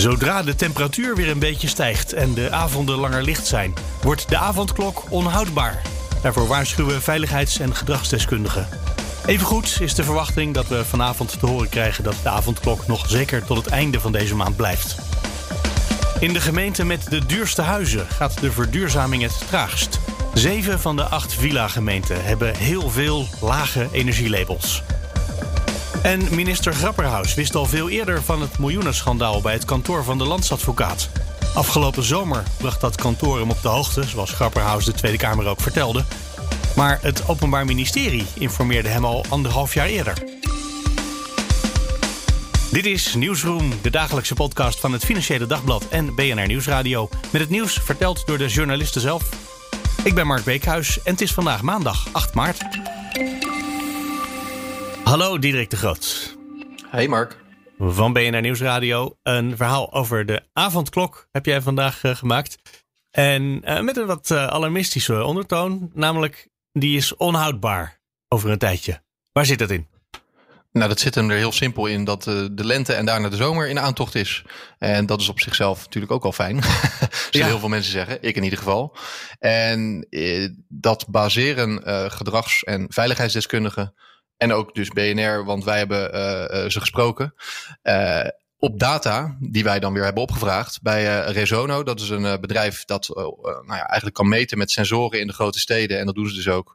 Zodra de temperatuur weer een beetje stijgt en de avonden langer licht zijn, wordt de avondklok onhoudbaar. Daarvoor waarschuwen veiligheids- en gedragsdeskundigen. Evengoed is de verwachting dat we vanavond te horen krijgen dat de avondklok nog zeker tot het einde van deze maand blijft. In de gemeente met de duurste huizen gaat de verduurzaming het traagst. Zeven van de acht villa-gemeenten hebben heel veel lage energielabels. En minister Grapperhaus wist al veel eerder van het miljoenenschandaal bij het kantoor van de landsadvocaat. Afgelopen zomer bracht dat kantoor hem op de hoogte, zoals Grapperhaus de Tweede Kamer ook vertelde. Maar het Openbaar Ministerie informeerde hem al anderhalf jaar eerder. Dit is Nieuwsroom, de dagelijkse podcast van het Financiële Dagblad en BNR Nieuwsradio. Met het nieuws verteld door de journalisten zelf. Ik ben Mark Beekhuis en het is vandaag maandag 8 maart. Hallo Diederik de Groot. Hey Mark. Van BNR Nieuwsradio. Een verhaal over de avondklok heb jij vandaag uh, gemaakt. En uh, met een wat uh, alarmistische ondertoon. Namelijk, die is onhoudbaar over een tijdje. Waar zit dat in? Nou, dat zit hem er heel simpel in dat uh, de lente en daarna de zomer in aantocht is. En dat is op zichzelf natuurlijk ook al fijn. Zullen ja. heel veel mensen zeggen, ik in ieder geval. En uh, dat baseren uh, gedrags- en veiligheidsdeskundigen en ook dus BNR, want wij hebben ze gesproken op data die wij dan weer hebben opgevraagd bij Resono. Dat is een bedrijf dat nou ja, eigenlijk kan meten met sensoren in de grote steden. En dat doen ze dus ook.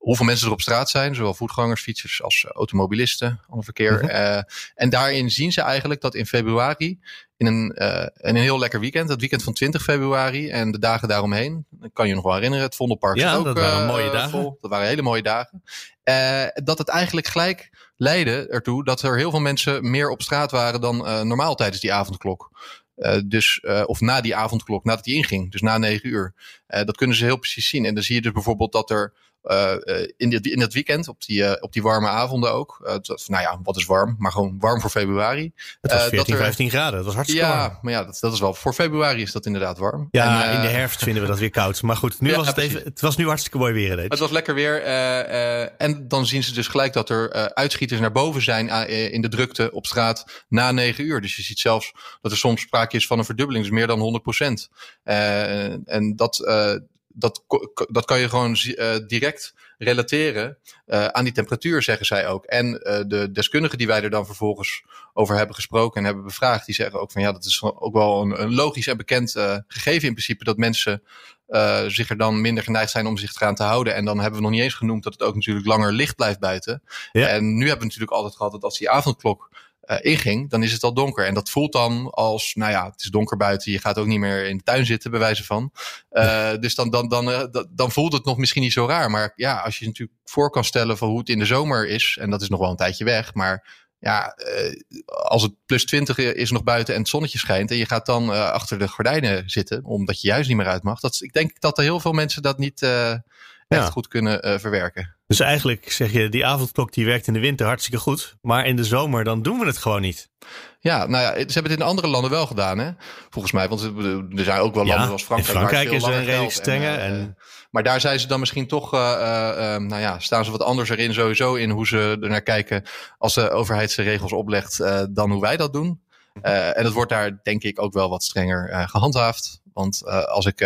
Hoeveel mensen er op straat zijn, zowel voetgangers, fietsers als automobilisten, ander verkeer. Mm -hmm. en daarin zien ze eigenlijk dat in februari, in een, in een heel lekker weekend, het weekend van 20 februari en de dagen daaromheen, kan je nog wel herinneren, het Vondelpark ja, ook dat waren mooie dagen. vol. Dat waren hele mooie dagen. dat het eigenlijk gelijk leidde ertoe dat er heel veel mensen meer op straat waren dan normaal tijdens die avondklok. Dus, of na die avondklok, nadat die inging, dus na negen uur. Dat kunnen ze heel precies zien. En dan zie je dus bijvoorbeeld dat er in, dit, in dat weekend, op die, op die warme avonden ook. dat, nou ja, wat is warm? Maar gewoon warm voor februari. Het was 14, er, 15 graden. Dat was hartstikke ja, warm. maar ja, dat, dat is wel. Voor februari is dat inderdaad warm. Ja, en, in de herfst vinden we dat weer koud. Maar goed, nu ja, was het even. Het was nu hartstikke mooi weer. Ineens. Het was lekker weer. en dan zien ze dus gelijk dat er uitschieters naar boven zijn in de drukte op straat na 9 uur. Dus je ziet zelfs dat er soms sprake is van een verdubbeling, dus meer dan 100 procent. en dat dat, dat kan je gewoon uh, direct relateren uh, aan die temperatuur, zeggen zij ook. En uh, de deskundigen die wij er dan vervolgens over hebben gesproken en hebben bevraagd, die zeggen ook van ja, dat is ook wel een, een logisch en bekend gegeven in principe dat mensen zich er dan minder geneigd zijn om zich eraan te houden. En dan hebben we nog niet eens genoemd dat het ook natuurlijk langer licht blijft buiten. Ja. En nu hebben we natuurlijk altijd gehad dat als die avondklok uh, inging, dan is het al donker. En dat voelt dan als, nou ja, het is donker buiten. Je gaat ook niet meer in de tuin zitten, bij wijze van. Uh, dus dan, dan, dan, uh, dan voelt het nog misschien niet zo raar. Maar ja, als je natuurlijk voor kan stellen van hoe het in de zomer is, en dat is nog wel een tijdje weg, maar ja, als het plus 20 is nog buiten en het zonnetje schijnt en je gaat dan achter de gordijnen zitten, omdat je juist niet meer uit mag. Dat, ik denk dat er heel veel mensen dat niet echt ja. goed kunnen uh, verwerken. Dus eigenlijk zeg je, die avondklok die werkt in de winter hartstikke goed. Maar in de zomer dan doen we het gewoon niet. Ja, nou ja, ze hebben het in andere landen wel gedaan, hè? Volgens mij. Want er zijn ook wel landen zoals Frankrijk. In Frankrijk is een redelijk strenger. En, en... Maar daar zijn ze dan misschien toch, uh, uh, nou ja, staan ze wat anders erin sowieso in hoe ze er naar kijken als de overheid zijn regels oplegt dan hoe wij dat doen. en het wordt daar denk ik ook wel wat strenger gehandhaafd. Want als ik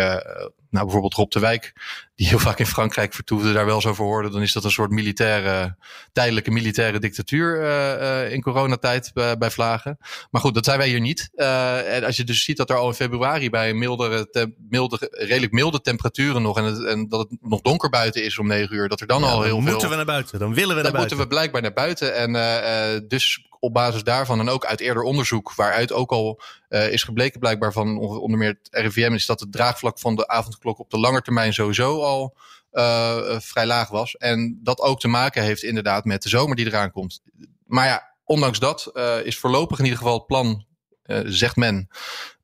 nou, bijvoorbeeld Rob de Wijk, die heel vaak in Frankrijk vertoefde, daar wel zo over hoorde, dan is dat een soort militaire, tijdelijke militaire dictatuur uh, uh, in coronatijd bij, bij Vlagen. Maar goed, dat zijn wij hier niet. Uh, en als je dus ziet dat er al in februari bij mildere, te, milde, redelijk milde temperaturen nog en, het, en, dat het nog donker buiten is om negen uur, dat er dan ja, al heel dan veel... moeten we naar buiten, dan willen we naar dan buiten. moeten we blijkbaar naar buiten. En dus op basis daarvan en ook uit eerder onderzoek, waaruit ook al uh, is gebleken blijkbaar van onder meer het RIVM, is dat het draagvlak van de avondklok op de lange termijn sowieso al uh, vrij laag was. En dat ook te maken heeft inderdaad met de zomer die eraan komt. Maar ja, ondanks dat uh, is voorlopig in ieder geval het plan uh, zegt men,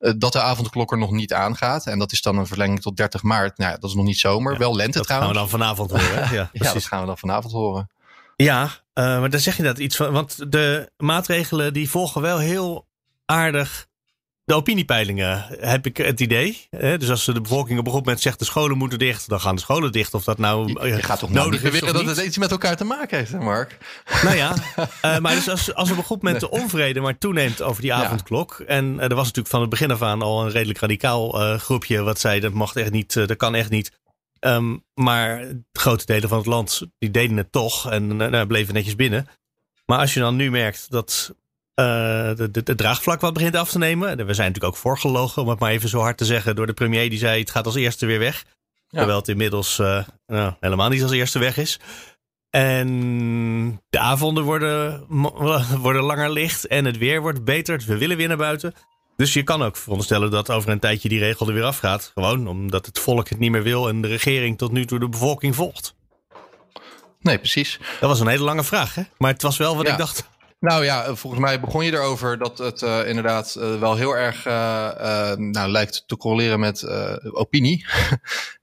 uh, dat de avondklok er nog niet aangaat. En dat is dan een verlenging tot 30 maart. Nou ja, dat is nog niet zomer. Ja, wel lente dat trouwens. Dat gaan we dan vanavond horen. ja, ja, dat gaan we dan vanavond horen. Ja, uh, maar dan zeg je dat iets van. Want de maatregelen die volgen wel heel aardig de opiniepeilingen, heb ik het idee. Dus als de bevolking op een gegeven moment zegt de scholen moeten dicht, dan gaan de scholen dicht. Of dat nou je, je gaat toch nodig beweren dat het iets met elkaar te maken heeft, hè Mark? Nou ja, uh, maar dus als, als op een goed moment de onvrede maar toeneemt over die avondklok. En uh, er was natuurlijk van het begin af aan al een redelijk radicaal uh, groepje wat zei dat mag echt niet, dat kan echt niet. Um, maar grote delen van het land die deden het toch en nou, bleven netjes binnen. Maar als je dan nu merkt dat uh, de, draagvlak wat begint af te nemen. We zijn natuurlijk ook voorgelogen, om het maar even zo hard te zeggen, door de premier die zei het gaat als eerste weer weg. Terwijl het inmiddels uh, nou, helemaal niet als eerste weg is. En de avonden worden, worden langer licht en het weer wordt beter. Dus we willen weer naar buiten. Dus je kan ook veronderstellen dat over een tijdje die regel er weer afgaat. Gewoon omdat het volk het niet meer wil en de regering tot nu toe de bevolking volgt. Nee, precies. Dat was een hele lange vraag, hè? Maar het was wel wat ik dacht. Nou ja, volgens mij begon je erover dat het uh, inderdaad uh, wel heel erg uh, nou, lijkt te correleren met opinie.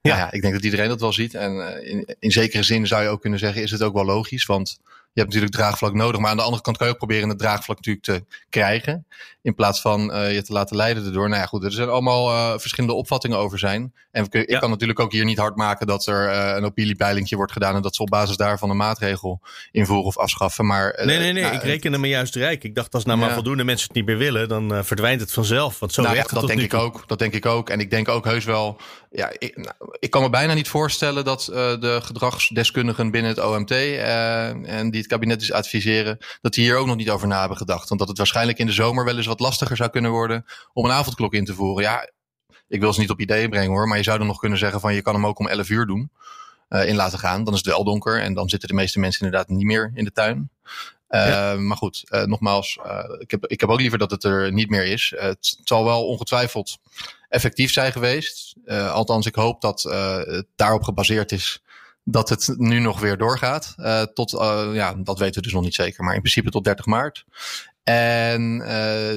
ja. ja, ik denk dat iedereen dat wel ziet. En in, in zekere zin zou je ook kunnen zeggen, is het ook wel logisch. Want je hebt natuurlijk draagvlak nodig. Maar aan de andere kant kan je ook proberen het draagvlak natuurlijk te krijgen. In plaats van uh, je te laten leiden erdoor. Nou ja, goed, er zijn allemaal uh, verschillende opvattingen over zijn. En ik ja. kan natuurlijk ook hier niet hard maken dat er uh, een opiniepeilingje wordt gedaan. En dat ze op basis daarvan een maatregel invoeren of afschaffen. Maar, nee, nee, nee. Nou, ik reken er me juist rijk. Ik dacht als nou maar voldoende mensen het niet meer willen, dan verdwijnt het vanzelf. Want zo nou, het dat denk ik ook. Dat denk ik ook. En ik denk ook heus wel. Ja, ik, nou, ik kan me bijna niet voorstellen dat de gedragsdeskundigen binnen het OMT en die het kabinet dus adviseren, dat die hier ook nog niet over na hebben gedacht. Want dat het waarschijnlijk in de zomer wel eens wat lastiger zou kunnen worden om een avondklok in te voeren. Ja, ik wil ze niet op ideeën brengen hoor, maar je zou dan nog kunnen zeggen van je kan hem ook om 11 uur doen. Uh, in laten gaan. Dan is het wel donker en dan zitten de meeste mensen inderdaad niet meer in de tuin. Ja. Maar goed, uh, nogmaals, ik, heb, ik heb ook liever dat het er niet meer is. het zal wel ongetwijfeld effectief zijn geweest. althans, ik hoop dat het daarop gebaseerd is dat het nu nog weer doorgaat. Tot, ja, dat weten we dus nog niet zeker, maar in principe tot 30 maart. En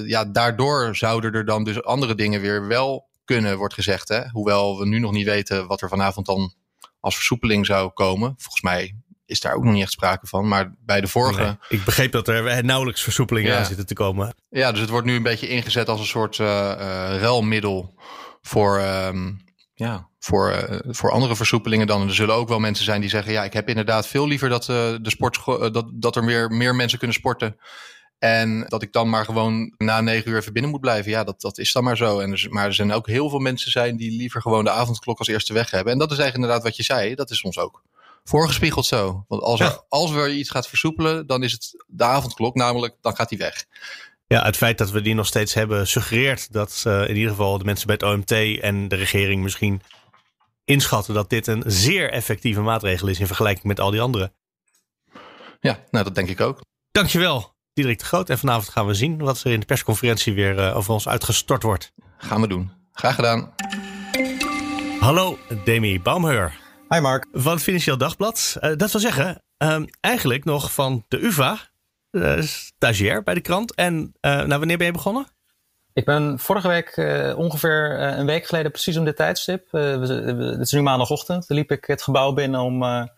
ja, daardoor zouden er dan dus andere dingen weer wel kunnen, wordt gezegd. Hè? Hoewel we nu nog niet weten wat er vanavond dan als versoepeling zou komen. Volgens mij is daar ook nog niet echt sprake van. Maar bij de vorige. Nee, ik begreep dat er nauwelijks versoepelingen ja. aan zitten te komen. Ja, dus het wordt nu een beetje ingezet als een soort uh, ruilmiddel voor. Um, ja, voor, uh, voor andere versoepelingen dan. En er zullen ook wel mensen zijn die zeggen: ja, ik heb inderdaad veel liever dat, uh, de sport, uh, dat, dat er meer, meer mensen kunnen sporten. En dat ik dan maar gewoon na negen uur even binnen moet blijven. Ja, dat, dat is dan maar zo. En er, maar er zijn ook heel veel mensen zijn die liever gewoon de avondklok als eerste weg hebben. En dat is eigenlijk inderdaad wat je zei. Dat is ons ook voorgespiegeld zo. Want als, er, als er iets gaat versoepelen, dan is het de avondklok, namelijk dan gaat die weg. Ja, het feit dat we die nog steeds hebben suggereert dat uh, in ieder geval de mensen bij het OMT en de regering misschien inschatten dat dit een zeer effectieve maatregel is in vergelijking met al die andere. Ja, nou dat denk ik ook. Dankjewel, Diederik de Groot. En vanavond gaan we zien wat er in de persconferentie weer uh, over ons uitgestort wordt. Gaan we doen. Graag gedaan. Hallo, Demi Baumheur. Hi Mark. Van het Financieel Dagblad. Uh, dat wil zeggen, uh, eigenlijk nog van de UvA, uh, stagiair bij de krant. En nou, wanneer ben je begonnen? Ik ben vorige week uh, ongeveer uh, een week geleden, precies om dit tijdstip. Uh, het is nu maandagochtend. Liep ik het gebouw binnen om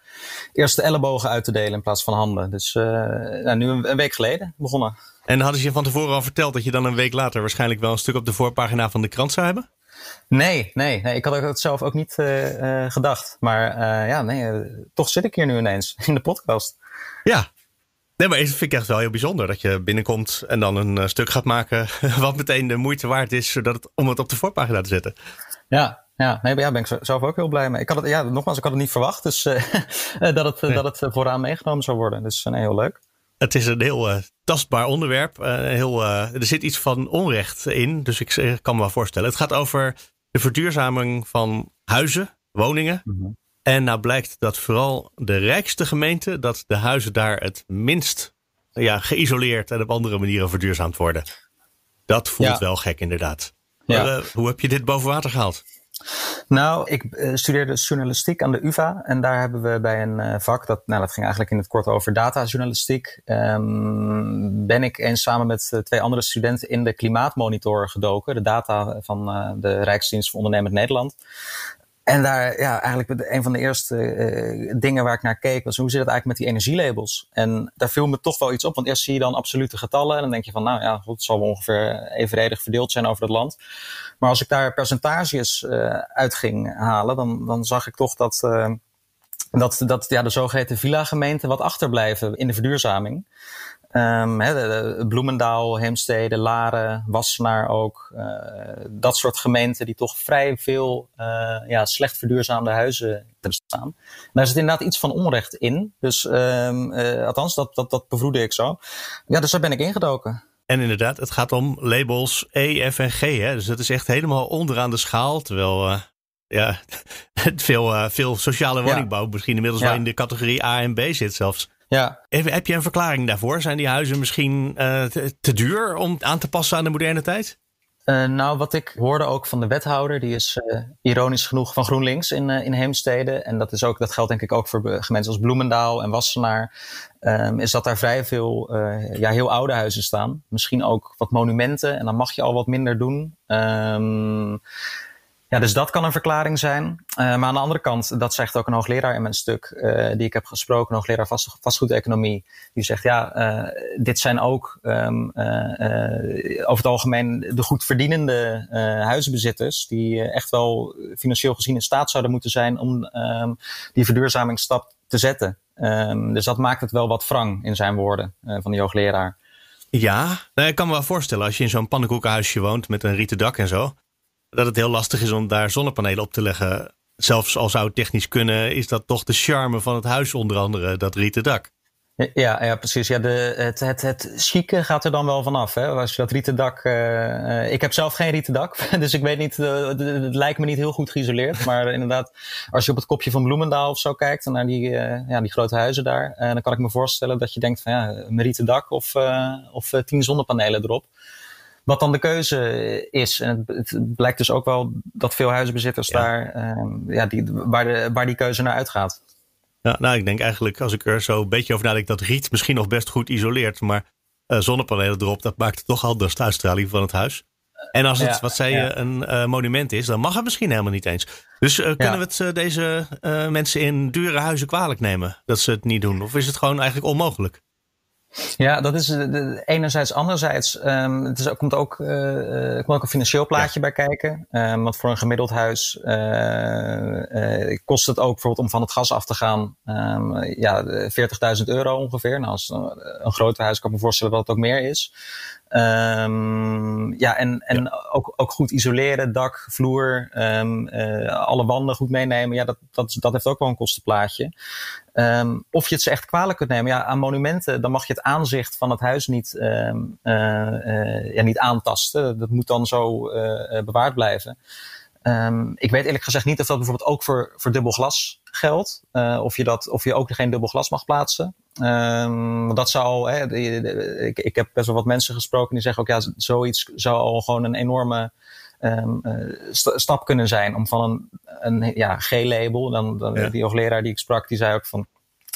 eerst de ellebogen uit te delen in plaats van handen. Dus nou, nu een, een, week geleden begonnen. En hadden ze je van tevoren al verteld dat je dan een week later waarschijnlijk wel een stuk op de voorpagina van de krant zou hebben? Nee, nee, nee ik had het zelf ook niet gedacht. Maar ja, nee, toch zit ik hier nu ineens in de podcast. Ja, Nee, maar het vind ik echt wel heel bijzonder dat je binnenkomt en dan een stuk gaat maken wat meteen de moeite waard is zodat het, om het op de voorpagina te zetten. Ja, ja, nee, ja, ben ik zelf ook heel blij mee. Ik had het, ja, nogmaals, ik had het niet verwacht dus, uh, dat het, nee. dat het vooraan meegenomen zou worden. Dus nee, heel leuk. Het is een heel uh, tastbaar onderwerp. heel, er zit iets van onrecht in, dus ik kan me wel voorstellen. Het gaat over de verduurzaming van huizen, woningen. Mm -hmm. En nou blijkt dat vooral de rijkste gemeenten, dat de huizen daar het minst ja, geïsoleerd en op andere manieren verduurzaamd worden. Dat voelt ja. wel gek inderdaad. Ja. Maar, hoe heb je dit boven water gehaald? Nou, ik uh, studeerde journalistiek aan de UvA en daar hebben we bij een uh, vak, dat, nou, dat ging eigenlijk in het kort over datajournalistiek, um, ben ik eens samen met uh, twee andere studenten in de klimaatmonitor gedoken, de data van de Rijksdienst voor Ondernemend Nederland. En daar, ja, eigenlijk een van de eerste uh, dingen waar ik naar keek was hoe zit het eigenlijk met die energielabels? En daar viel me toch wel iets op, want eerst zie je dan absolute getallen en dan denk je van, nou ja, het zal wel ongeveer evenredig verdeeld zijn over het land. Maar als ik daar percentages uh, uit ging halen, dan, dan zag ik toch dat, uh, dat, dat ja, de zogeheten villa-gemeenten wat achterblijven in de verduurzaming. Um, he, de, de Bloemendaal, Heemstede, Laren, Wassenaar ook. Uh, dat soort gemeenten die toch vrij veel uh, ja, slecht verduurzaamde huizen bestaan. Daar zit inderdaad iets van onrecht in. Dus um, uh, althans, dat, dat, dat bevroedde ik zo. Ja, dus daar ben ik ingedoken. En inderdaad, het gaat om labels E, F en G. Hè? Dus dat is echt helemaal onderaan de schaal. Terwijl ja, veel, veel sociale woningbouw ja. misschien inmiddels ja. wel in de categorie A en B zit zelfs. Ja. Heb, heb je een verklaring daarvoor? Zijn die huizen misschien uh, te, duur om aan te passen aan de moderne tijd? Uh, nou, wat ik hoorde ook van de wethouder, die is uh, ironisch genoeg van GroenLinks in, in Heemstede. En dat, is ook, dat geldt denk ik ook voor gemeenten als Bloemendaal en Wassenaar. Um, is dat daar vrij veel ja, heel oude huizen staan. Misschien ook wat monumenten. En dan mag je al wat minder doen. Um, ja, dus dat kan een verklaring zijn. Uh, maar aan de andere kant, dat zegt ook een hoogleraar in mijn stuk, uh, die ik heb gesproken, een hoogleraar vast, vastgoedeconomie, die zegt ja, uh, dit zijn ook um, over het algemeen de goed verdienende huizenbezitters, die echt wel financieel gezien in staat zouden moeten zijn om um, die verduurzamingsstap te zetten. Um, dus dat maakt het wel wat wrang in zijn woorden van die hoogleraar. Ja, nou, ik kan me wel voorstellen als je in zo'n pannenkoekenhuisje woont met een rieten dak en zo dat het heel lastig is om daar zonnepanelen op te leggen. Zelfs al zou het technisch kunnen, is dat toch de charme van het huis onder andere, dat rieten dak. Ja, ja, precies. Ja, de, het, het, het gaat er dan wel vanaf. Hè? Als je dat rieten dak. Uh, ik heb zelf geen rieten dak, dus ik weet niet. Uh, het lijkt me niet heel goed geïsoleerd. Maar inderdaad, als je op het kopje van Bloemendaal of zo kijkt, naar die, ja, die grote huizen daar, dan kan ik me voorstellen dat je denkt van ja, een rieten dak of, of tien zonnepanelen erop. Wat dan de keuze is. En het, het blijkt dus ook wel dat veel huizenbezitters ja. daar, um, ja, die, waar, de, waar die keuze naar uitgaat. Ja, nou, ik denk eigenlijk, als ik er zo een beetje over nadenk, dat riet misschien nog best goed isoleert. Maar uh, zonnepanelen erop, dat maakt het toch anders de uitstraling van het huis. En als het, ja, wat zei je, ja. een uh, monument is, dan mag het misschien helemaal niet eens. Dus uh, kunnen we het uh, deze mensen in dure huizen kwalijk nemen dat ze het niet doen? Of is het gewoon eigenlijk onmogelijk? Ja, dat is de, de, enerzijds. Anderzijds um, het is, komt, ook, uh, er komt ook een financieel plaatje ja. bij kijken. Um, want voor een gemiddeld huis uh, uh, kost het ook bijvoorbeeld om van het gas af te gaan um, ja, 40.000 euro ongeveer. Nou, als een, een groter huis kan ik me voorstellen dat het ook meer is. Um, ja, en, en ja. Ook, ook goed isoleren, dak, vloer, um, uh, alle wanden goed meenemen. Ja, dat, dat, dat heeft ook wel een kostenplaatje. Um, of je het ze echt kwalijk kunt nemen. Ja, aan monumenten, dan mag je het aanzicht van het huis niet, uh, uh, ja, niet aantasten. Dat moet dan zo bewaard blijven. Um, ik weet eerlijk gezegd niet of dat bijvoorbeeld ook voor, voor dubbel glas geldt. Uh, of, je dat, of je ook geen dubbel glas mag plaatsen. Um, dat zou hè, de, de, ik, ik heb best wel wat mensen gesproken die zeggen ook, ja, zoiets zou al gewoon een enorme um, uh, st stap kunnen zijn om van een, een ja, G-label, dan, dan ja. die hoogleraar die ik sprak, die zei ook van,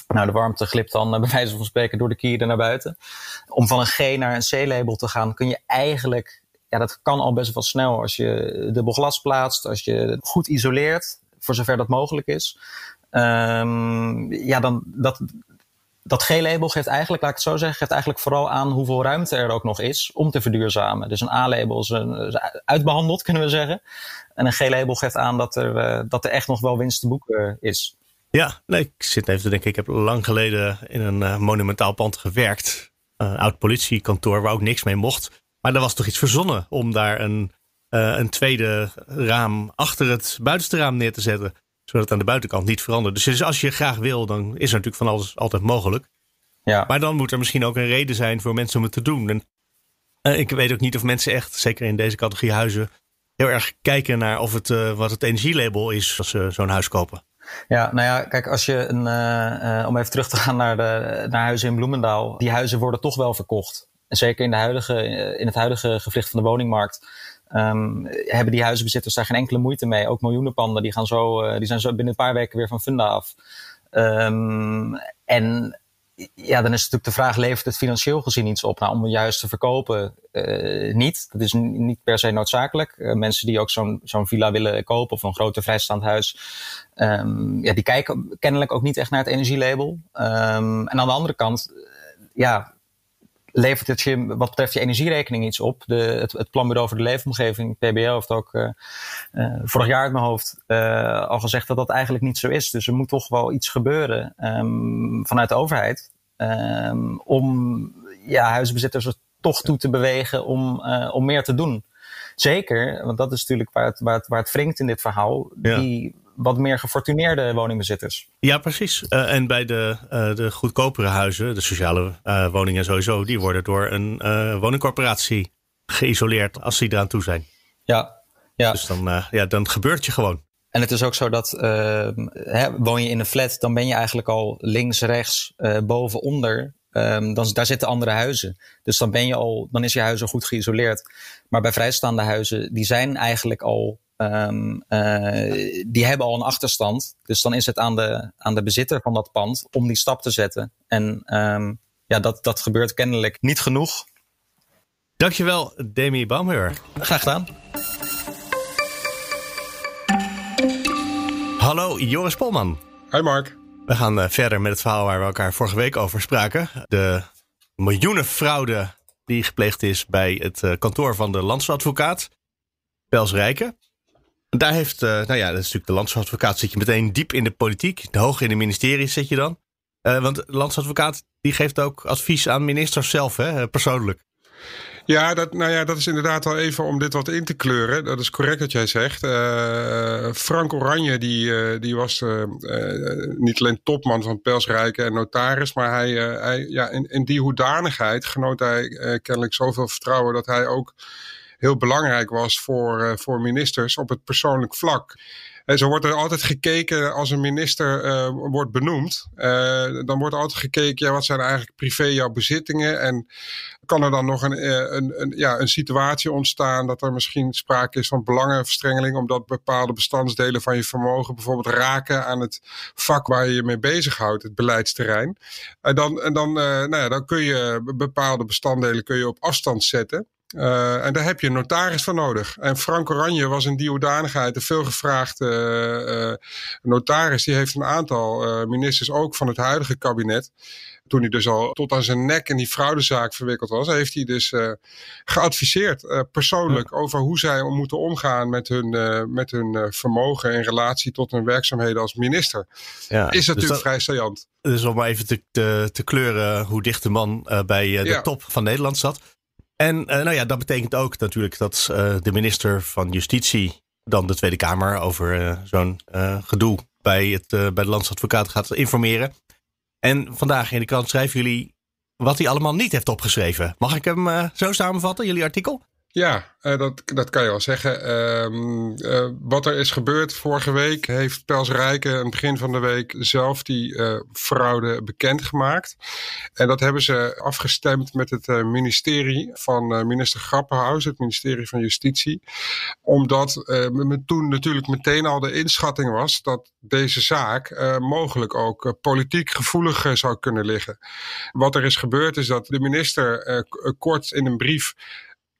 nou, de warmte glipt dan bij wijze van spreken door de kieren naar buiten. Om van een G naar een C-label te gaan, kun je eigenlijk ja, dat kan al best wel snel als je dubbel glas plaatst, als je goed isoleert, voor zover dat mogelijk is. Um, ja, dan dat, dat G-label geeft eigenlijk, laat ik het zo zeggen, geeft eigenlijk vooral aan hoeveel ruimte er ook nog is om te verduurzamen. Dus een A-label is, is, uitbehandeld, kunnen we zeggen. En een G-label geeft aan dat er, uh, dat er echt nog wel winst te boeken is. Ja, nee, ik zit even te denken. Ik heb lang geleden in een uh, monumentaal pand gewerkt. Een oud politiekantoor waar ook niks mee mocht. Maar er was toch iets verzonnen om daar een, uh, een tweede raam achter het buitenste raam neer te zetten. Zodat het aan de buitenkant niet verandert. Dus als je graag wil, dan is er natuurlijk van alles altijd mogelijk. Ja. Maar dan moet er misschien ook een reden zijn voor mensen om het te doen. En uh, ik weet ook niet of mensen echt, zeker in deze categorie huizen, heel erg kijken naar of het, uh, wat het energielabel is als ze zo'n huis kopen. Ja, nou ja, kijk, als je een, uh, om even terug te gaan naar, de, naar huizen in Bloemendaal. Die huizen worden toch wel verkocht. En zeker in, de huidige, in het huidige gewricht van de woningmarkt. Um, hebben die huizenbezitters daar geen enkele moeite mee. Ook miljoenenpanden, die, gaan zo, uh, die zijn zo binnen een paar weken weer van funda af. Um, en ja, dan is natuurlijk de vraag, levert het financieel gezien iets op? Nou, om juist te verkopen, uh, niet. Dat is niet per se noodzakelijk. Mensen die ook zo'n zo'n villa willen kopen of een grote vrijstaand huis, um, ja, die kijken kennelijk ook niet echt naar het energielabel. En aan de andere kant, ja, levert het je wat betreft je energierekening iets op. De, het, het Planbureau voor de Leefomgeving, PBL, heeft ook uh, uh, vorig jaar uit mijn hoofd uh, al gezegd dat dat eigenlijk niet zo is. Dus er moet toch wel iets gebeuren um, vanuit de overheid um, om ja, huizenbezitters er toch toe te bewegen om, om meer te doen. Zeker, want dat is natuurlijk waar het, waar het, waar het wringt in dit verhaal. Ja. Die wat meer gefortuneerde woningbezitters. Ja, precies. Uh, en bij de, uh, de goedkopere huizen, de sociale uh, woningen sowieso, die worden door een woningcorporatie geïsoleerd als die eraan toe zijn. Ja, ja. Dus dan, ja, dan gebeurt je gewoon. En het is ook zo dat hè, woon je in een flat, dan ben je eigenlijk al links, rechts, boven, onder. Um, dan, daar zitten andere huizen. Dus dan, ben je al, dan is je huis al goed geïsoleerd. Maar bij vrijstaande huizen, die zijn eigenlijk al Um, uh, die hebben al een achterstand. Dus dan is het aan de, aan de bezitter van dat pand om die stap te zetten. En um, ja, dat, dat gebeurt kennelijk niet genoeg. Dankjewel, Demi Baumheur. Graag gedaan. Hallo, Joris Polman. Hi Mark. We gaan uh, verder met het verhaal waar we elkaar vorige week over spraken. De miljoenen fraude die gepleegd is bij het uh, kantoor van de landsadvocaat. Pels Rijken. Daar heeft, uh, nou ja, dat is natuurlijk de landsadvocaat. Zit je meteen diep in de politiek. Hoog in de ministeries zit je dan. Uh, want de landsadvocaat die geeft ook advies aan ministers zelf, hè, persoonlijk. Ja, dat, nou ja, dat is inderdaad wel even om dit wat in te kleuren. Dat is correct wat jij zegt. Uh, Frank Oranje, die, die was niet alleen topman van Pelsrijken en notaris, maar hij, hij, ja, in, in die hoedanigheid genoot hij kennelijk zoveel vertrouwen dat hij ook heel belangrijk was voor, uh, voor ministers op het persoonlijk vlak. En zo wordt er altijd gekeken als een minister uh, wordt benoemd. Uh, dan wordt altijd gekeken, ja, wat zijn eigenlijk privé jouw bezittingen? En kan er dan nog een, een, een, ja, een situatie ontstaan dat er misschien sprake is van belangenverstrengeling, omdat bepaalde bestandsdelen van je vermogen bijvoorbeeld raken aan het vak waar je je mee bezighoudt, het beleidsterrein. En dan, en dan, nou ja, dan kun je bepaalde bestanddelen kun je op afstand zetten. Uh, en daar heb je een notaris voor nodig. En Frank Oranje was in die hoedanigheid een veelgevraagde uh, uh, notaris. Die heeft een aantal ministers, ook van het huidige kabinet. Toen hij dus al tot aan zijn nek in die fraudezaak verwikkeld was, heeft hij dus geadviseerd persoonlijk over hoe zij moeten omgaan met hun, met hun vermogen in relatie tot hun werkzaamheden als minister. Ja, Is natuurlijk dus dat, vrij saillant. Dus om maar even te, te, te kleuren hoe dicht de man bij de ja. top van Nederland zat. En uh, nou ja, dat betekent ook natuurlijk dat uh, de minister van Justitie dan de Tweede Kamer over uh, zo'n gedoe bij, het, bij de landsadvocaat gaat informeren. En vandaag in de krant schrijven jullie wat hij allemaal niet heeft opgeschreven. Mag ik hem zo samenvatten, jullie artikel? Ja, uh, dat, dat kan je wel zeggen. Uh, uh, wat er is gebeurd vorige week heeft Pels Rijken aan het begin van de week zelf die uh, fraude bekendgemaakt. En dat hebben ze afgestemd met het ministerie van minister Grappenhuis, het ministerie van Justitie. Omdat toen natuurlijk meteen al de inschatting was dat deze zaak mogelijk ook politiek gevoelig zou kunnen liggen. Wat er is gebeurd is dat de minister kort in een brief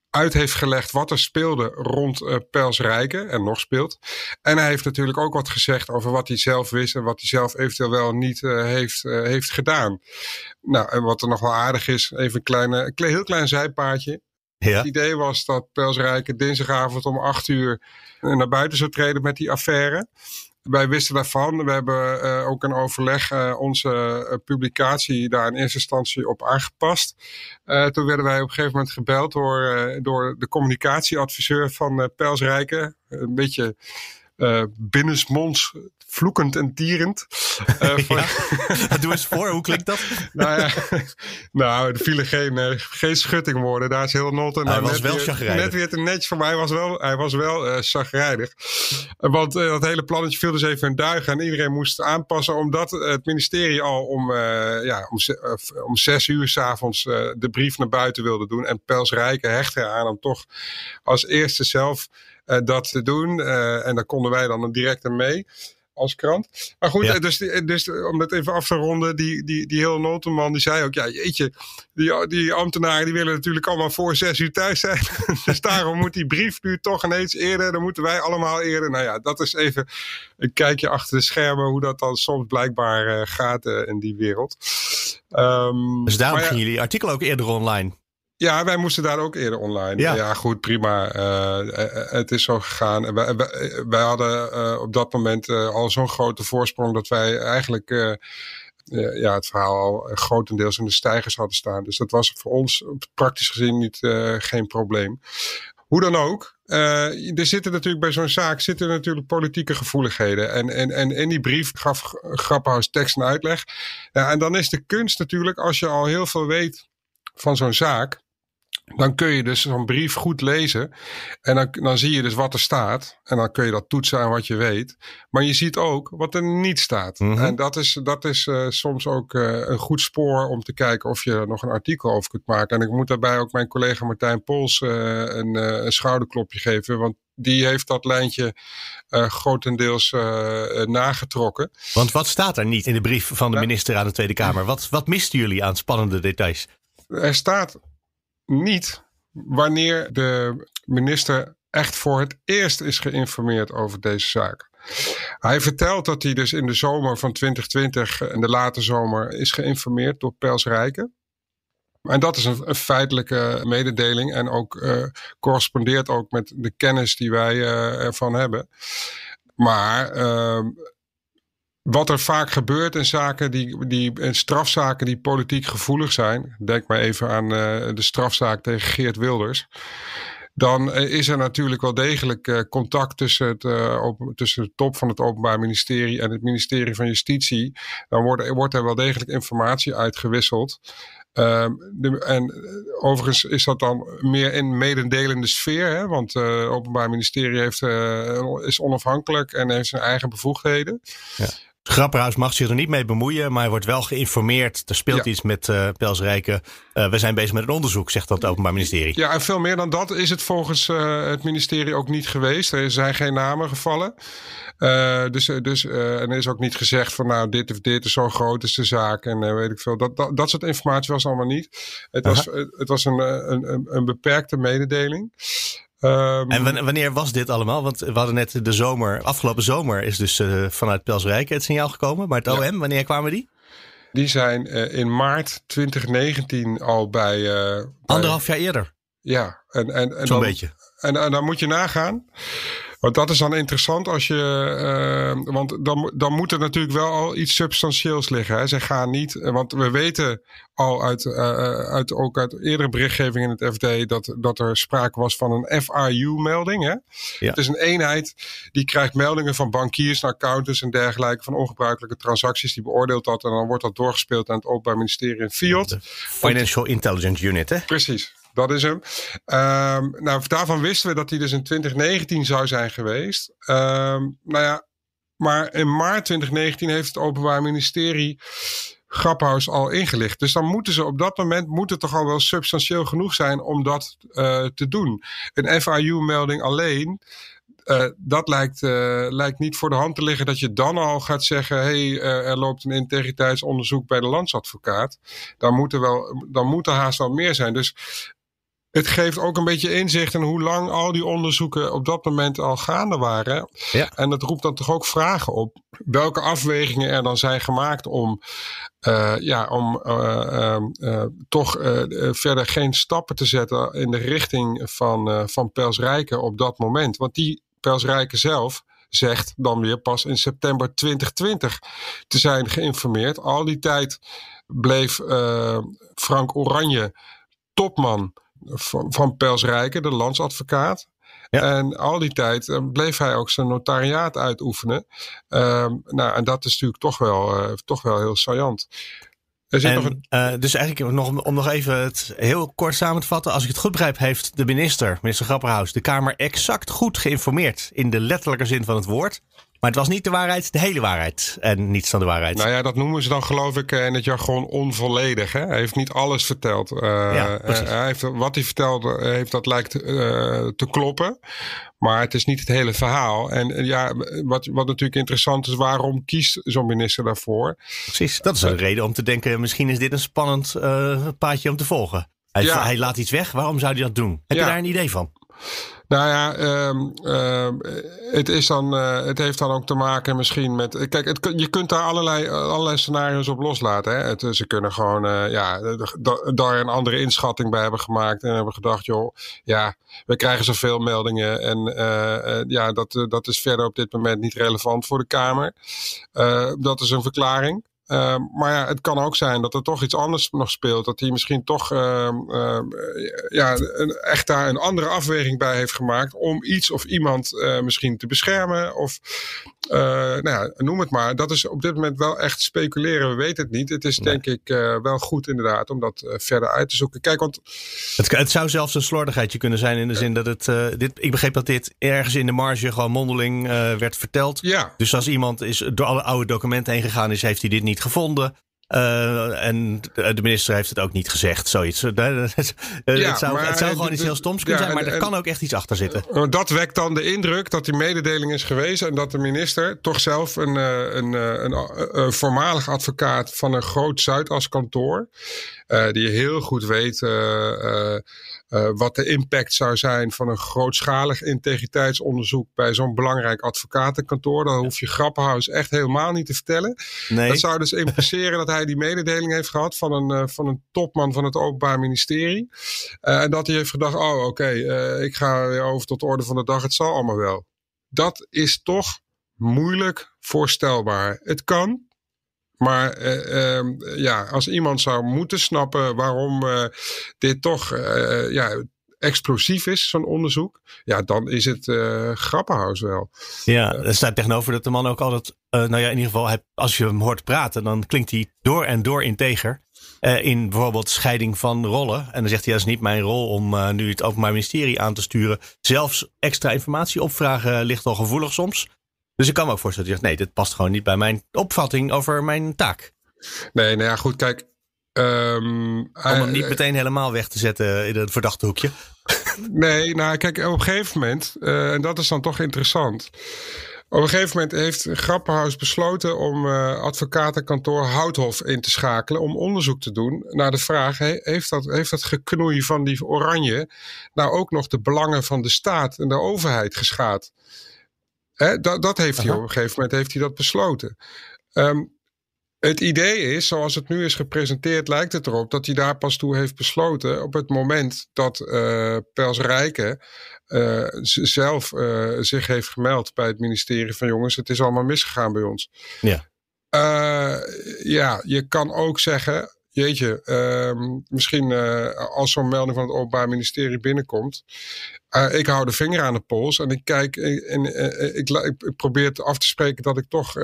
uit heeft gelegd wat er speelde rond uh, Pels Rijken en nog speelt. En hij heeft natuurlijk ook wat gezegd over wat hij zelf wist en wat hij zelf eventueel wel niet uh, heeft, uh, heeft gedaan. Nou, en wat er nog wel aardig is, even een kleine, een heel klein zijpaadje. Ja. Het idee was dat Pels Rijken dinsdagavond om acht uur naar buiten zou treden met die affaire wij wisten daarvan. We hebben uh, ook een overleg uh, onze uh, publicatie daar in eerste instantie op aangepast. toen werden wij op een gegeven moment gebeld door, door de communicatieadviseur van Pelsrijken. Een beetje binnensmonds vloekend en tierend. Uh, ja. Doe eens voor, hoe klinkt dat? nou ja, nou, er vielen geen, uh, geen schuttingwoorden. Daar is heel not. En hij was wel chagrijnig. Net weer te netjes voor mij. Hij was wel, hij was wel uh, chagrijnig. Want dat hele plannetje viel dus even in duigen. En iedereen moest aanpassen. Omdat het ministerie al om, ja, om, om zes uur s'avonds de brief naar buiten wilde doen. En Pels Rijken hechtte aan om toch als eerste zelf dat te doen. en daar konden wij dan direct aan mee als krant. Maar goed, dus, dus om dat even af te ronden, die, die, die hele notenman die zei ook, ja jeetje, die, die ambtenaren die willen natuurlijk allemaal voor zes uur thuis zijn. dus daarom moet die brief nu toch ineens eerder, dan moeten wij allemaal eerder. Nou ja, dat is even een kijkje achter de schermen hoe dat dan soms blijkbaar gaat in die wereld. Um, dus daarom ja, gingen jullie artikel ook eerder online? Ja, wij moesten daar ook eerder online. Ja, goed, prima. Uh, het is zo gegaan. Wij, wij, hadden uh, op dat moment al zo'n grote voorsprong dat wij eigenlijk ja, het verhaal al grotendeels in de stijgers hadden staan. Dus dat was voor ons praktisch gezien niet, geen probleem. Hoe dan ook, uh, er zitten natuurlijk bij zo'n zaak zitten natuurlijk politieke gevoeligheden. En, en, en in die brief gaf Grappenhuis tekst en uitleg. Ja, en dan is de kunst natuurlijk, als je al heel veel weet van zo'n zaak, dan kun je dus zo'n brief goed lezen. En dan, dan zie je dus wat er staat. En dan kun je dat toetsen aan wat je weet. Maar je ziet ook wat er niet staat. Mhm. En dat is, dat is uh, soms ook uh, een goed spoor om te kijken of je er nog een artikel over kunt maken. En ik moet daarbij ook mijn collega Martijn Pols uh, een, een schouderklopje geven. Want die heeft dat lijntje grotendeels nagetrokken. Want wat staat er niet in de brief van de minister aan de Tweede Kamer? Wat, wat misten jullie aan spannende details? Er staat niet wanneer de minister echt voor het eerst is geïnformeerd over deze zaak. Hij vertelt dat hij dus in de zomer van 2020 en de late zomer is geïnformeerd door Pels Rijken. En dat is een, feitelijke mededeling en ook uh, correspondeert ook met de kennis die wij uh, ervan hebben. Maar uh, wat er vaak gebeurt in zaken die, die strafzaken die politiek gevoelig zijn. Denk maar even aan uh, de strafzaak tegen Geert Wilders. Dan uh, is er natuurlijk wel degelijk uh, contact tussen, het, tussen de top van het Openbaar Ministerie en het ministerie van Justitie. Dan wordt, wordt er wel degelijk informatie uitgewisseld. De, en overigens is dat dan meer in mededelende sfeer, hè? want het Openbaar Ministerie heeft, is onafhankelijk en heeft zijn eigen bevoegdheden. Ja. Grapperhaus mag zich er niet mee bemoeien, maar hij wordt wel geïnformeerd. Er speelt iets met uh, Pelsrijken. Uh, we zijn bezig met een onderzoek, zegt dat het Openbaar Ministerie. Ja, en veel meer dan dat is het volgens uh, het ministerie ook niet geweest. Er zijn geen namen gevallen. dus dus en er is ook niet gezegd van nou, dit of dit is zo groot is de zaak en weet ik veel. Dat, dat, dat soort informatie was allemaal niet. Het was, het was een, een, een beperkte mededeling. Um, en wanneer was dit allemaal? Want we hadden net de zomer, afgelopen zomer is dus uh, vanuit Pelsrijk het signaal gekomen. Maar het OM, wanneer kwamen die? Die zijn uh, in maart 2019 al bij, uh, Anderhalf jaar eerder? Ja. En, en, en Zo'n beetje. En, en dan moet je nagaan. Want dat is dan interessant als je. Uh, want dan, dan moet er natuurlijk wel al iets substantieels liggen. Hè. Ze gaan niet. Want we weten al uit, uh, uit, ook uit eerdere berichtgeving in het FD. Dat, dat er sprake was van een FRU-melding. Ja. Het is een eenheid die krijgt meldingen van bankiers accountants en dergelijke. Van ongebruikelijke transacties. Die beoordeelt dat. En dan wordt dat doorgespeeld aan het Openbaar Ministerie in FIOD. Financial Intelligence Unit, hè? Precies. Dat is hem. Um, nou, daarvan wisten we dat hij dus in 2019 zou zijn geweest. Um, nou ja, maar in maart 2019 heeft het Openbaar Ministerie Graphuis al ingelicht. Dus dan moeten ze op dat moment moet het toch al wel substantieel genoeg zijn om dat uh, te doen. Een FIU-melding alleen. Uh, dat lijkt, uh, lijkt niet voor de hand te liggen dat je dan al gaat zeggen: hey, er loopt een integriteitsonderzoek bij de landsadvocaat. Dan moet, er wel, dan moet haast wel meer zijn. Dus het geeft ook een beetje inzicht in hoe lang al die onderzoeken op dat moment al gaande waren. Ja. En dat roept dan toch ook vragen op. Welke afwegingen er dan zijn gemaakt om, uh, ja, om uh, uh, toch verder geen stappen te zetten in de richting van, van Pelsrijken op dat moment. Want die Pelsrijken zelf zegt dan weer pas in september 2020 te zijn geïnformeerd. Al die tijd bleef Frank Oranje topman van, van Pels Rijken, de landsadvocaat. En al die tijd uh, bleef hij ook zijn notariaat uitoefenen. Uh, nou, en dat is natuurlijk toch wel, uh, toch wel heel saillant. Er zit en, nog een... uh, dus eigenlijk nog, om nog even het heel kort samen te vatten. Als ik het goed begrijp, heeft de minister, minister Grapperhaus, de Kamer exact goed geïnformeerd. In de letterlijke zin van het woord. Maar het was niet de waarheid, de hele waarheid. En niets dan de waarheid. Nou ja, dat noemen ze dan geloof ik in het jargon onvolledig. Hè? Hij heeft niet alles verteld. Uh, ja, hij heeft, wat hij vertelde, heeft, dat lijkt uh, te kloppen. Maar het is niet het hele verhaal. En ja, wat, wat natuurlijk interessant is, waarom kiest zo'n minister daarvoor? Precies, dat is een reden om te denken, misschien is dit een spannend paadje om te volgen. Hij, ja. hij, laat iets weg, waarom zou hij dat doen? Heb je daar een idee van? Nou ja, um, uh, het, is dan, uh, het heeft dan ook te maken misschien met. Kijk, het, je kunt daar allerlei, allerlei scenario's op loslaten. Hè? Het, ze kunnen gewoon uh, ja, daar een andere inschatting bij hebben gemaakt. En hebben gedacht, joh, ja, we krijgen zoveel meldingen. En ja, dat, dat is verder op dit moment niet relevant voor de Kamer. dat is een verklaring. Uh, maar ja, het kan ook zijn dat er toch iets anders nog speelt. Dat hij misschien toch uh, uh, ja, een, echt daar een andere afweging bij heeft gemaakt. om iets of iemand eh, misschien te beschermen. Of eh, nou ja, noem het maar. Dat is op dit moment wel echt speculeren. We weten het niet. Het is denk ik wel goed inderdaad om dat verder uit te zoeken. Kijk, want. Het, het, zou zelfs een slordigheidje kunnen zijn in de zin dat het. dit, ik begreep dat dit ergens in de marge gewoon mondeling werd verteld. Ja. Dus als iemand is door alle oude documenten heen gegaan is, heeft hij dit niet gevonden. Uh, en de minister heeft het ook niet gezegd, zoiets. Uh, het, zou, het zou gewoon iets heel stoms kunnen ja, zijn, maar er kan ook echt iets achter zitten. Dat wekt dan de indruk dat die mededeling is geweest en dat de minister toch zelf een, een, een, een voormalig advocaat van een groot Zuidas kantoor, uh, die heel goed weet uh, wat de impact zou zijn van een grootschalig integriteitsonderzoek bij zo'n belangrijk advocatenkantoor. Dan hoef je Grappenhuis echt helemaal niet te vertellen. Nee. Dat zou dus impliceren dat hij die mededeling heeft gehad van een, uh, van een topman van het Openbaar Ministerie. Uh, en dat hij heeft gedacht: oh, oké, okay, ik ga weer over tot de orde van de dag. Het zal allemaal wel. Dat is toch moeilijk voorstelbaar. Het kan, maar eh, ehm, ja, als iemand zou moeten snappen waarom uh, dit toch uh, ja, explosief is, zo'n onderzoek, ja, dan is het Grappenhuis wel. Ja, er staat tegenover dat de man ook altijd, nou ja, in ieder geval, als je hem hoort praten, dan klinkt hij door en door integer. in bijvoorbeeld scheiding van rollen. En dan zegt hij, dat is niet mijn rol om nu het Openbaar Ministerie aan te sturen. Zelfs extra informatie opvragen ligt al gevoelig soms. Dus ik kan me ook voorstellen dat je zegt, nee, dit past gewoon niet bij mijn opvatting over mijn taak. Nee, nou ja, goed, kijk. Um, Om hem niet meteen helemaal weg te zetten in het verdachte hoekje. Nee, nou kijk, op een gegeven moment, uh, en dat is dan toch interessant. Op een gegeven moment heeft Grappenhuis besloten om uh, advocatenkantoor Houthof in te schakelen om onderzoek te doen naar de vraag: heeft dat, heeft dat geknoei van die oranje nou ook nog de belangen van de staat en de overheid geschaad? Dat, dat heeft hij op een gegeven moment heeft hij dat besloten. Um, het idee is, zoals het nu is gepresenteerd, lijkt het erop dat hij daar pas toe heeft besloten op het moment dat uh, Pels Rijken uh, zelf uh, zich heeft gemeld bij het ministerie van jongens, het is allemaal misgegaan bij ons. Ja. ja, je kan ook zeggen, jeetje, uh, misschien uh, als zo'n melding van het Openbaar Ministerie binnenkomt. Uh, ik hou de vinger aan de pols en ik kijk en, uh, ik, ik, probeer het af te spreken dat ik toch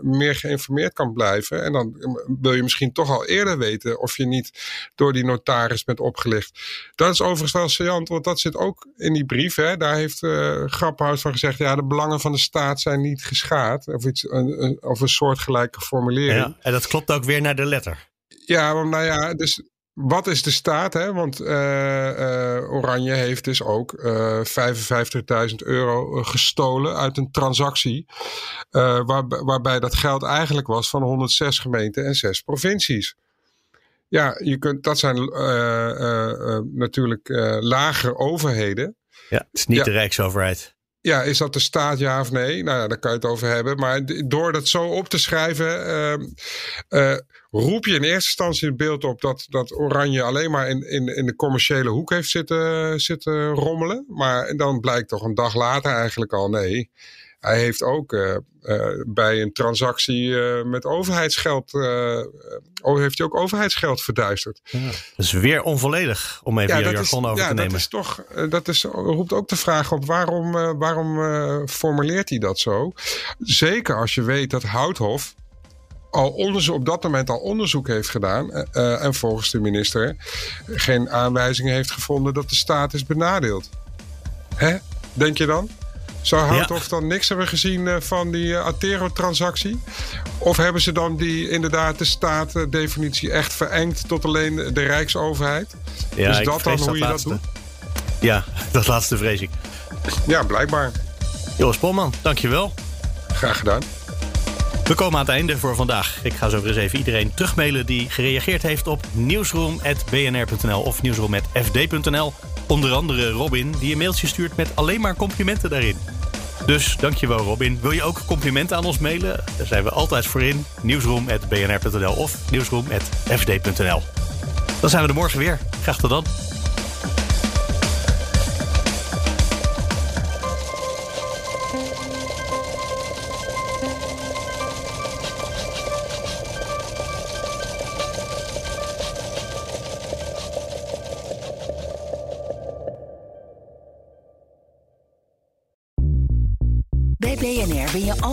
meer geïnformeerd kan blijven. En dan wil je misschien toch al eerder weten of je niet door die notaris bent opgelicht. Dat is overigens wel saillant, want dat zit ook in die brief. Hè. Daar heeft Grappenhuis van gezegd, ja, de belangen van de staat zijn niet geschaad. Of, iets, een, of een soortgelijke formulering. Ja, en dat klopt ook weer naar de letter. Ja, nou ja, dus wat is de staat? Hè? Want uh, uh, Oranje heeft dus ook uh, 55.000 euro gestolen uit een transactie. Waar, waarbij dat geld eigenlijk was van 106 gemeenten en 6 provincies. Ja, je kunt, dat zijn natuurlijk lagere overheden. Ja, het is niet ja. de Rijksoverheid. Ja, is dat de staat ja of nee? Nou ja, daar kan je het over hebben. Maar door dat zo op te schrijven, uh, uh, roep je in eerste instantie het beeld op dat, dat Oranje alleen maar in, in, in de commerciële hoek heeft zitten, zitten rommelen. Maar dan blijkt toch een dag later eigenlijk al nee. Hij heeft ook uh, uh, bij een transactie uh, met overheidsgeld, heeft hij ook overheidsgeld verduisterd. Ja, dat is weer onvolledig, om even ja, je jargon over ja, te nemen. Dat, is toch, dat is, roept ook de vraag op waarom, waarom formuleert hij dat zo? Zeker als je weet dat Houthof al onderzoek, op dat moment al onderzoek heeft gedaan uh, en volgens de minister geen aanwijzingen heeft gevonden dat de staat is benadeeld. Hè? Denk je dan? Zou Houthoff dan niks hebben gezien uh, van die uh, Atero-transactie? Of hebben ze dan die inderdaad de staatdefinitie echt verengd tot alleen de Rijksoverheid? Ja, is dat dan hoe je dat doet? Ja, dat laatste vrees ik. Ja, blijkbaar. Joris Polman, dankjewel. Graag gedaan. We komen aan het einde voor vandaag. Ik ga zo weer eens even iedereen terugmailen die gereageerd heeft op nieuwsroom.bnr.nl of nieuwsroom.fd.nl. Onder andere Robin, die een mailtje stuurt met alleen maar complimenten daarin. Dus dankjewel Robin. Wil je ook complimenten aan ons mailen? Daar zijn we altijd voor in. Nieuwsroom.bnr.nl of nieuwsroom.fd.nl. Dan zijn we er morgen weer. Graag tot dan.